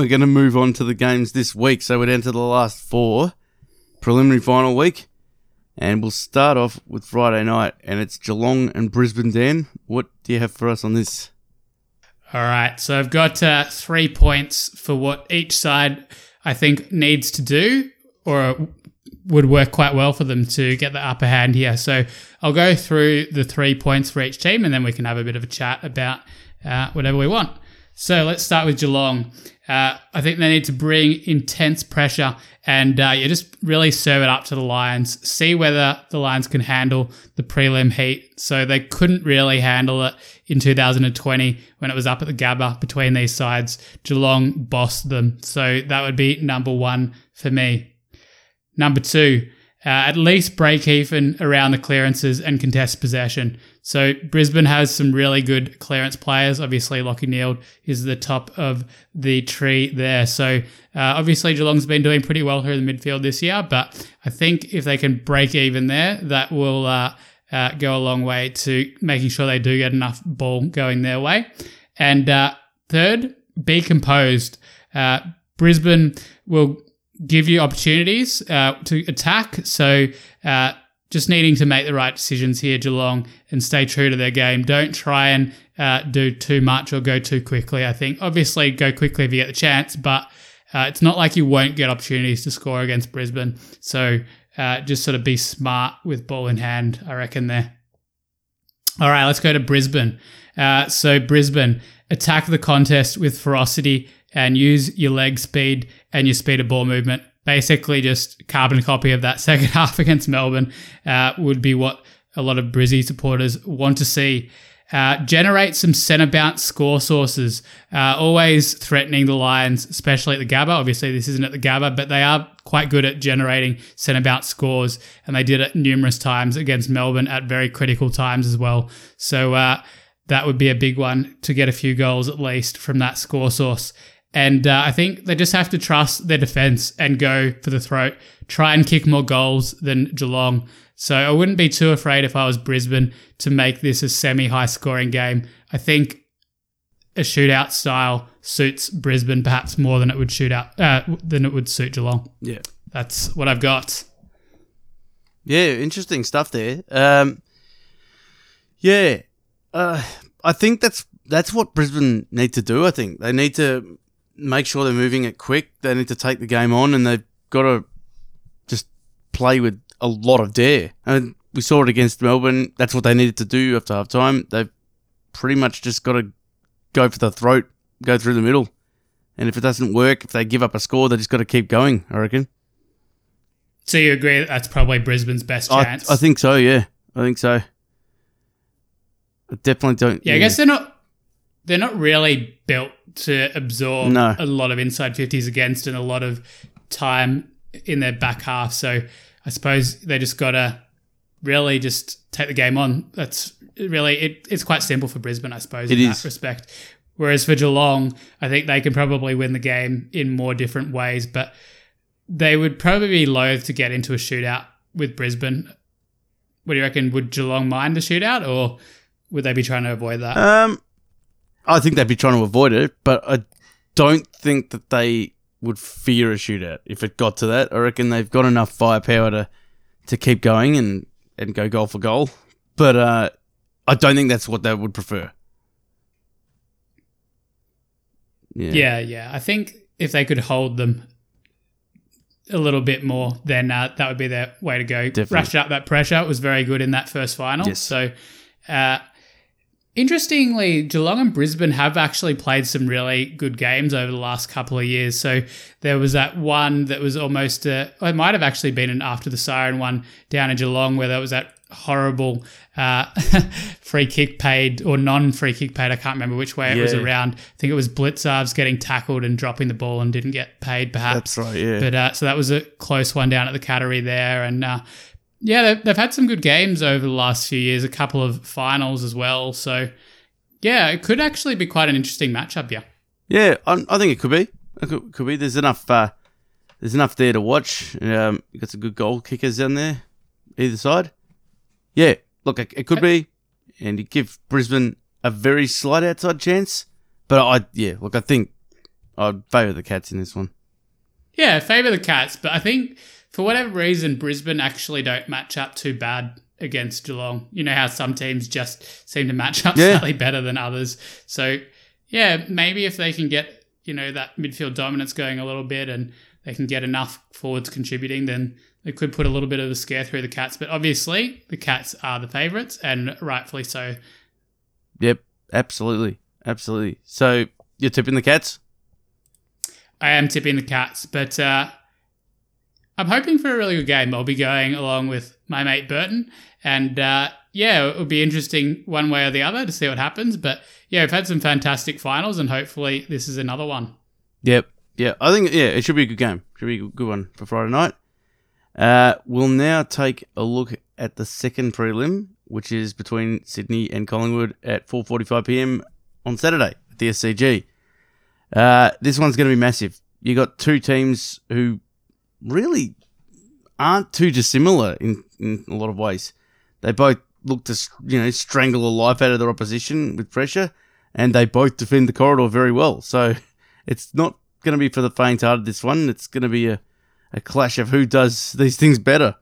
we're going to move on to the games this week. So we'd enter the last four preliminary final week. And we'll start off with Friday night, and it's Geelong and Brisbane. Dan, what do you have for us on this? All right, so I've got uh, three points for what each side I think needs to do or would work quite well for them to get the upper hand here. So I'll go through the three points for each team and then we can have a bit of a chat about uh, whatever we want. So let's start with Geelong. Uh, I think they need to bring intense pressure and uh, you just really serve it up to the Lions. See whether the Lions can handle the prelim heat. So they couldn't really handle it in 2020 when it was up at the Gabba between these sides. Geelong bossed them. So that would be number one for me. Number two, uh, at least break even around the clearances and contest possession. So Brisbane has some really good clearance players. Obviously, Lachie Neale is the top of the tree there. So uh, obviously, Geelong's been doing pretty well here in the midfield this year, but I think if they can break even there, that will uh, uh, go a long way to making sure they do get enough ball going their way. And uh, third, be composed. Uh, Brisbane will give you opportunities uh, to attack. So uh, just needing to make the right decisions here, Geelong, and stay true to their game. Don't try and uh, do too much or go too quickly. I think obviously go quickly if you get the chance, but uh, it's not like you won't get opportunities to score against Brisbane. So uh, just sort of be smart with ball in hand, I reckon there. All right, let's go to Brisbane. Uh, so Brisbane attack the contest with ferocity and use your leg speed and your speed of ball movement. Basically, just carbon copy of that second half against Melbourne uh, would be what a lot of Brizzy supporters want to see. Uh, generate some centre bounce score sources, uh, always threatening the Lions, especially at the Gabba. Obviously, this isn't at the Gabba, but they are quite good at generating centre bounce scores, and they did it numerous times against Melbourne at very critical times as well. So uh, that would be a big one to get a few goals at least from that score source. And uh, I think they just have to trust their defense and go for the throat, try and kick more goals than Geelong. So I wouldn't be too afraid if I was Brisbane to make this a semi high scoring game. I think a shootout style suits Brisbane perhaps more than it would shoot out uh, than it would suit Geelong. Yeah. That's what I've got. Yeah, interesting stuff there. Um, yeah, uh, I think that's that's what Brisbane need to do. I think they need to make sure they're moving it quick. They need to take the game on, and they've got to just play with a lot of dare. And we saw it against Melbourne. That's what they needed to do after half time. They've pretty much just got to go for the throat, go through the middle. And if it doesn't work, if they give up a score, they just got to keep going, I reckon. So you agree that's probably Brisbane's best chance? I, I think so, yeah. I think so. I definitely don't. Yeah, yeah, I guess they're not they're not really built to absorb no. a lot of inside 50s against and a lot of time in their back half. So I suppose they just got to really just take the game on. That's really, it, it's quite simple for Brisbane, I suppose, it in is. that respect. Whereas for Geelong, I think they can probably win the game in more different ways, but they would probably be loath to get into a shootout with Brisbane. What do you reckon? Would Geelong mind a shootout or would they be trying to avoid that? Um, I think they'd be trying to avoid it, but I don't think that they would fear a shootout if it got to that. I reckon they've got enough firepower to to keep going and, and go goal for goal. But uh, I don't think that's what they would prefer. Yeah. yeah, yeah. I think if they could hold them a little bit more, then uh, that would be their way to go. Definitely. Rush up that pressure. It was very good in that first final. Yes. So uh, Interestingly, Geelong and Brisbane have actually played some really good games over the last couple of years. So there was that one that was almost, a, it might have actually been an after the siren one down in Geelong where there was that horrible uh, free kick paid or non free kick paid. I can't remember which way it was around. I think it was Blitzarves getting tackled and dropping the ball and didn't get paid, perhaps. That's right, yeah. But uh, so that was a close one down at the Cattery there, and uh, yeah, they've, they've had some good games over the last few years. A couple of finals as well. So yeah, it could actually be quite an interesting matchup. Yeah. Yeah, I, I think it could be. It could, could be. There's enough. Uh, there's enough there to watch. Um, got some good goal kickers down there, either side. Yeah, look, it, it could be, and you give Brisbane a very slight outside chance. But I, yeah, look, I think, I'd favour the Cats in this one. Yeah, favour the Cats, but I think for whatever reason, Brisbane actually don't match up too bad against Geelong. You know how some teams just seem to match up Yeah. slightly better than others. So, yeah, maybe if they can get, you know, that midfield dominance going a little bit and they can get enough forwards contributing, then they could put a little bit of a scare through the Cats. But obviously, the Cats are the favourites, and rightfully so. Yep, absolutely, absolutely. So you're tipping the Cats? I am tipping the Cats, but uh, I'm hoping for a really good game. I'll be going along with my mate Burton, and uh, yeah, it will be interesting one way or the other to see what happens. But yeah, we've had some fantastic finals, and hopefully this is another one. Yep, yeah. I think yeah, it should be a good game. Should be a good one for Friday night. Uh, we'll now take a look at the second prelim, which is between Sydney and Collingwood at 4:45 p.m. on Saturday at the SCG. Uh, this one's going to be massive. You got two teams who really aren't too dissimilar in, in a lot of ways. They both look to you know strangle the life out of their opposition with pressure, and they both defend the corridor very well. So it's not going to be for the faint-hearted. This one, it's going to be a, a clash of who does these things better.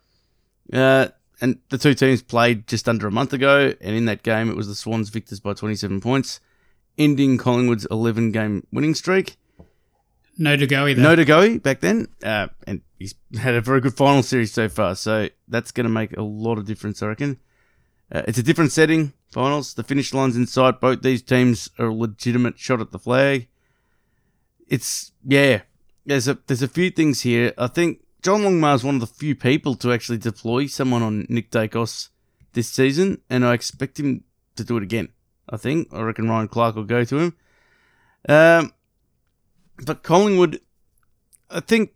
Uh, and the two teams played just under a month ago, and in that game, it was the Swans victors by 27 points, ending Collingwood's 11-game winning streak. No to go. No to go back then, uh, and he's had a very good final series so far. So that's going to make a lot of difference, I reckon. Uh, it's a different setting, finals. The finish line's in sight. Both these teams are a legitimate shot at the flag. It's yeah. There's a there's a few things here. I think John Longmire is one of the few people to actually deploy someone on Nick Daicos this season, and I expect him to do it again. I think I reckon Ryan Clarke will go to him. Um, but Collingwood, I think,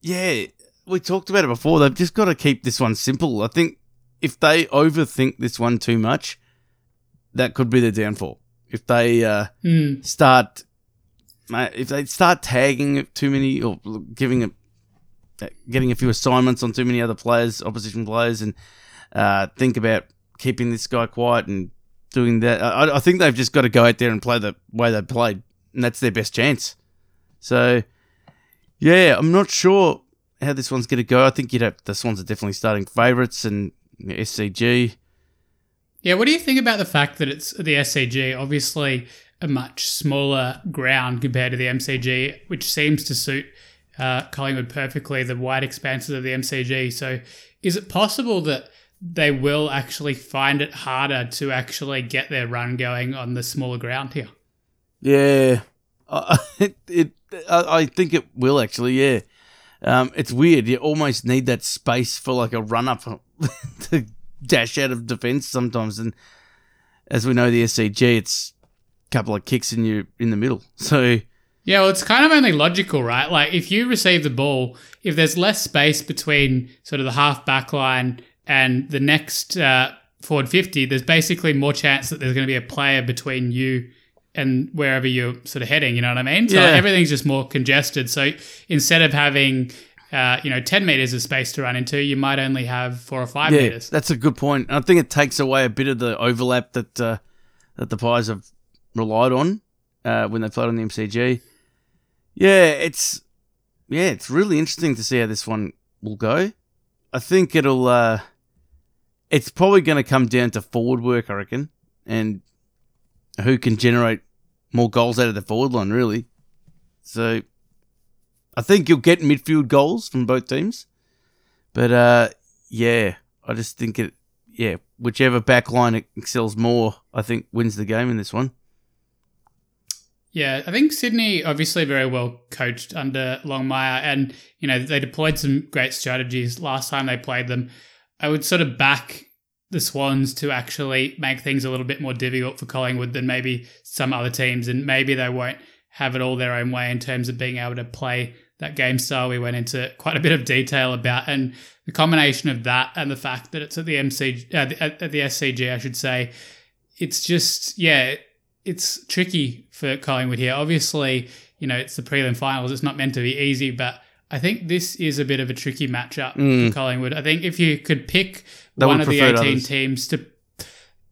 yeah, we talked about it before. They've just got to keep this one simple. I think if they overthink this one too much, that could be their downfall. If they uh, Hmm. start, if they start tagging it too many or giving it, getting a few assignments on too many other players, opposition players, and uh, think about keeping this guy quiet and doing that, I, I think they've just got to go out there and play the way they played, and that's their best chance. So, yeah, I'm not sure how this one's going to go. I think you'd have the Swans are definitely starting favourites and SCG. Yeah, what do you think about the fact that it's the SCG? Obviously, a much smaller ground compared to the MCG, which seems to suit uh, Collingwood perfectly, the wide expanses of the MCG. So, is it possible that they will actually find it harder to actually get their run going on the smaller ground here? Yeah, uh, it, it I, I think it will actually. Yeah, um, it's weird. You almost need that space for like a run up to dash out of defence sometimes, and as we know, the SCG, it's a couple of kicks in you in the middle. So Yeah, well, it's kind of only logical, right? Like, if you receive the ball, if there's less space between sort of the half back line and the next uh, forward 50, there's basically more chance that there's going to be a player between you and wherever you're sort of heading, you know what I mean? So Yeah. everything's just more congested. So instead of having, uh, you know, 10 meters of space to run into, you might only have four or five yeah, meters. that's a good point. I think it takes away a bit of the overlap that uh, that the Pies have relied on uh, when they played on the MCG. Yeah, it's yeah, it's really interesting to see how this one will go. I think it'll. Uh, it's probably going to come down to forward work, I reckon, and who can generate more goals out of the forward line, really. So, I think you'll get midfield goals from both teams, but uh, yeah, I just think it. Yeah, whichever back line excels more, I think wins the game in this one. Yeah, I think Sydney obviously very well coached under Longmire, and you know they deployed some great strategies last time they played them. I would sort of back the Swans to actually make things a little bit more difficult for Collingwood than maybe some other teams, and maybe they won't have it all their own way in terms of being able to play that game style. We went into quite a bit of detail about, and the combination of that and the fact that it's at the MC uh, at, at the SCG, I should say, it's just yeah it's tricky for Collingwood here. Obviously, you know, it's the prelim finals. It's not meant to be easy, but I think this is a bit of a tricky matchup Mm. for Collingwood. I think if you could pick They one of the 18 others. teams to,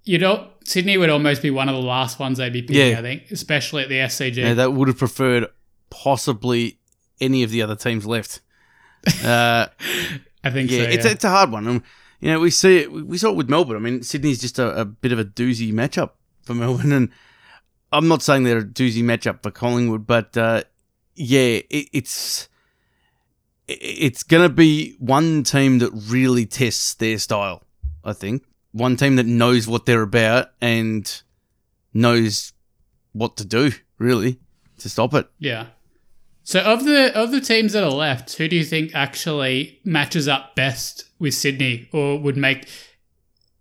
you know, Sydney would almost be one of the last ones they'd be picking, Yeah. I think, especially at the SCG. Yeah, they would have preferred possibly any of the other teams left. Uh, I think yeah, so. it's yeah. A, it's a hard one. Um, you know, we see it. We saw it with Melbourne. I mean, Sydney's just a, a bit of a doozy matchup for Melbourne, and I'm not saying they're a doozy matchup for Collingwood, but uh, yeah, it, it's it- it's going to be one team that really tests their style. I think one team that knows what they're about and knows what to do really to stop it. Yeah. So of the of the teams that are left, who do you think actually matches up best with Sydney, or would make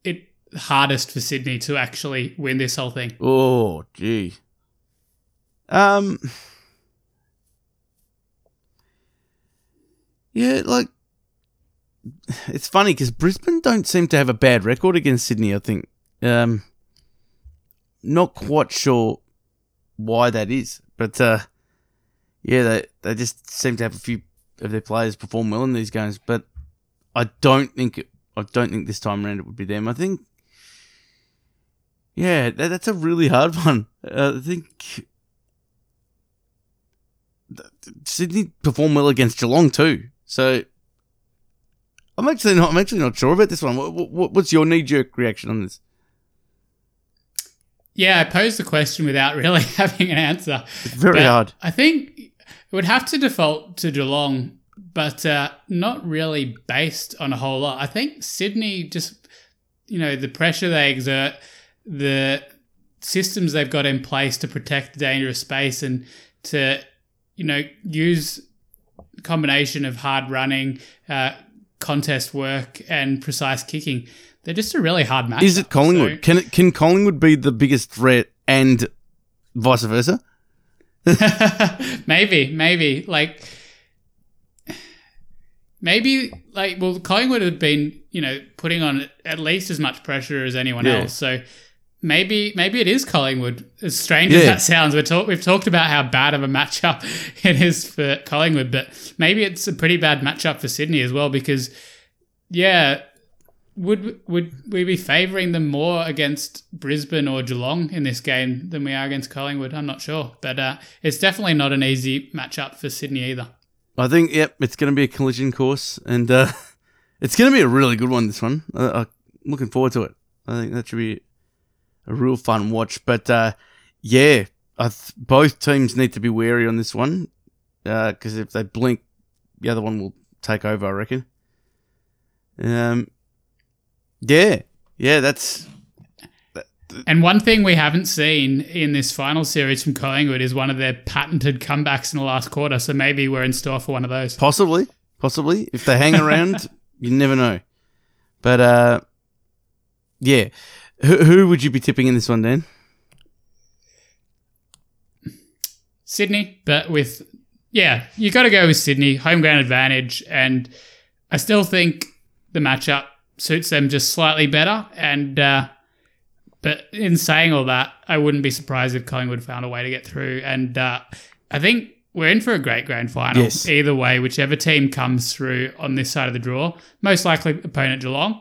it hardest for Sydney to actually win this whole thing? Oh, gee. Um. Yeah, like it's funny because Brisbane don't seem to have a bad record against Sydney. I think. Um. Not quite sure why that is, but uh, yeah, they they just seem to have a few of their players perform well in these games. But I don't think I don't think this time around it would be them. I think yeah, that, that's a really hard one. Uh, I think th- th- Sydney performed well against Geelong too. So I'm actually not. I'm actually not sure about this one. What, what, what's your knee jerk reaction on this? Yeah, I posed the question without really having an answer. It's very But hard. I think it would have to default to Geelong, but uh, not really based on a whole lot. I think Sydney just, you know, the pressure they exert, the systems they've got in place to protect dangerous space and to, you know, use combination of hard running, uh, contest work, and precise kicking. They're just a really hard match. Is it Collingwood? Can it, can Collingwood be the biggest threat and vice versa? maybe, maybe like maybe like well, Collingwood have been you know putting on at least as much pressure as anyone Yeah. else. So maybe maybe it is Collingwood. As strange as that sounds, we're talk- we've talked about how bad of a matchup it is for Collingwood, but maybe it's a pretty bad matchup for Sydney as well because yeah. Would would we be favouring them more against Brisbane or Geelong in this game than we are against Collingwood? I'm not sure, but uh, it's definitely not an easy matchup for Sydney either. I think yep, it's going to be a collision course, and uh, it's going to be a really good one. This one, uh, I'm looking forward to it. I think that should be a real fun watch. But uh, yeah, I th- both teams need to be wary on this one because if they blink, the other one will take over. I reckon. Um, yeah, yeah, that's And one thing we haven't seen in this final series from Collingwood is one of their patented comebacks in the last quarter. So maybe we're in store for one of those. possibly, possibly if they hang around, you never know. But uh, yeah, who, who would you be tipping in this one, Dan? Sydney, but with yeah, you got to go with Sydney home ground advantage, and I still think the matchup suits them just slightly better. And uh, but in saying all that, I wouldn't be surprised if Collingwood found a way to get through. And uh, I think we're in for a great grand final. Yes. Either way, whichever team comes through on this side of the draw, most likely opponent Geelong.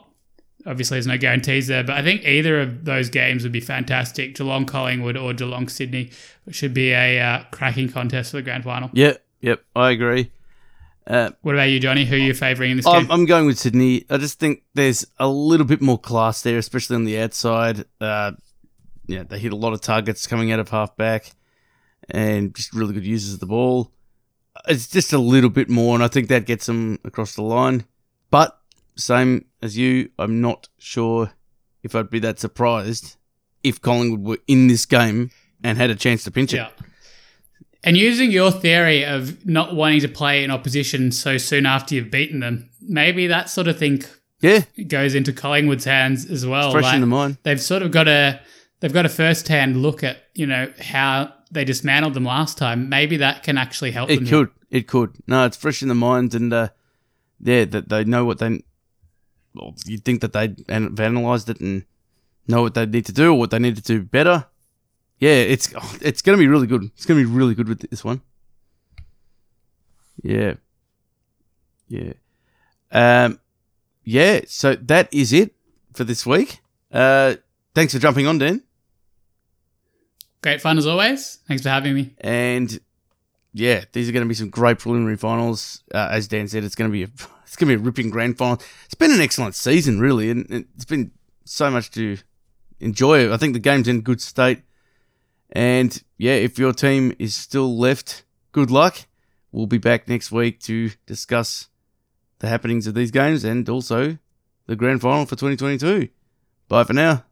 Obviously, there's no guarantees there, but I think either of those games would be fantastic. Geelong Collingwood or Geelong Sydney should be a uh, cracking contest for the grand final. Yep, yep, I agree. Uh, What about you, Johnny? Who are you favouring in this I'm, game? I'm going with Sydney. I just think there's a little bit more class there, especially on the outside. Uh, yeah, they hit a lot of targets coming out of halfback, and just really good users of the ball. It's just a little bit more, and I think that gets them across the line. But same as you, I'm not sure if I'd be that surprised if Collingwood were in this game and had a chance to pinch it. yeah. And using your theory of not wanting to play in opposition so soon after you've beaten them, maybe that sort of thing Yeah, goes into Collingwood's hands as well. fresh Like, in the mind. they've sort of got a they've got a first hand look at you know how they dismantled them last time. Maybe that can actually help It them. could. It could. No, it's fresh in the mind, and uh, yeah, that they know what they. Well, you'd think that they'd analysed it and know what they need to do or what they need to do better. Yeah, it's oh, it's going to be really good. It's going to be really good with this one. Yeah. Yeah. Um. Yeah. So that is it for this week. Uh. Thanks for jumping on, Dan. Great fun as always. Thanks for having me. And yeah, these are going to be some great preliminary finals. Uh, as Dan said, it's going to be a it's going to be a ripping grand final. It's been an excellent season, really, and it's been so much to enjoy. I think the game's in good state, and yeah, if your team is still left, good luck. We'll be back next week to discuss the happenings of these games and also the grand final for 2022. Bye for now.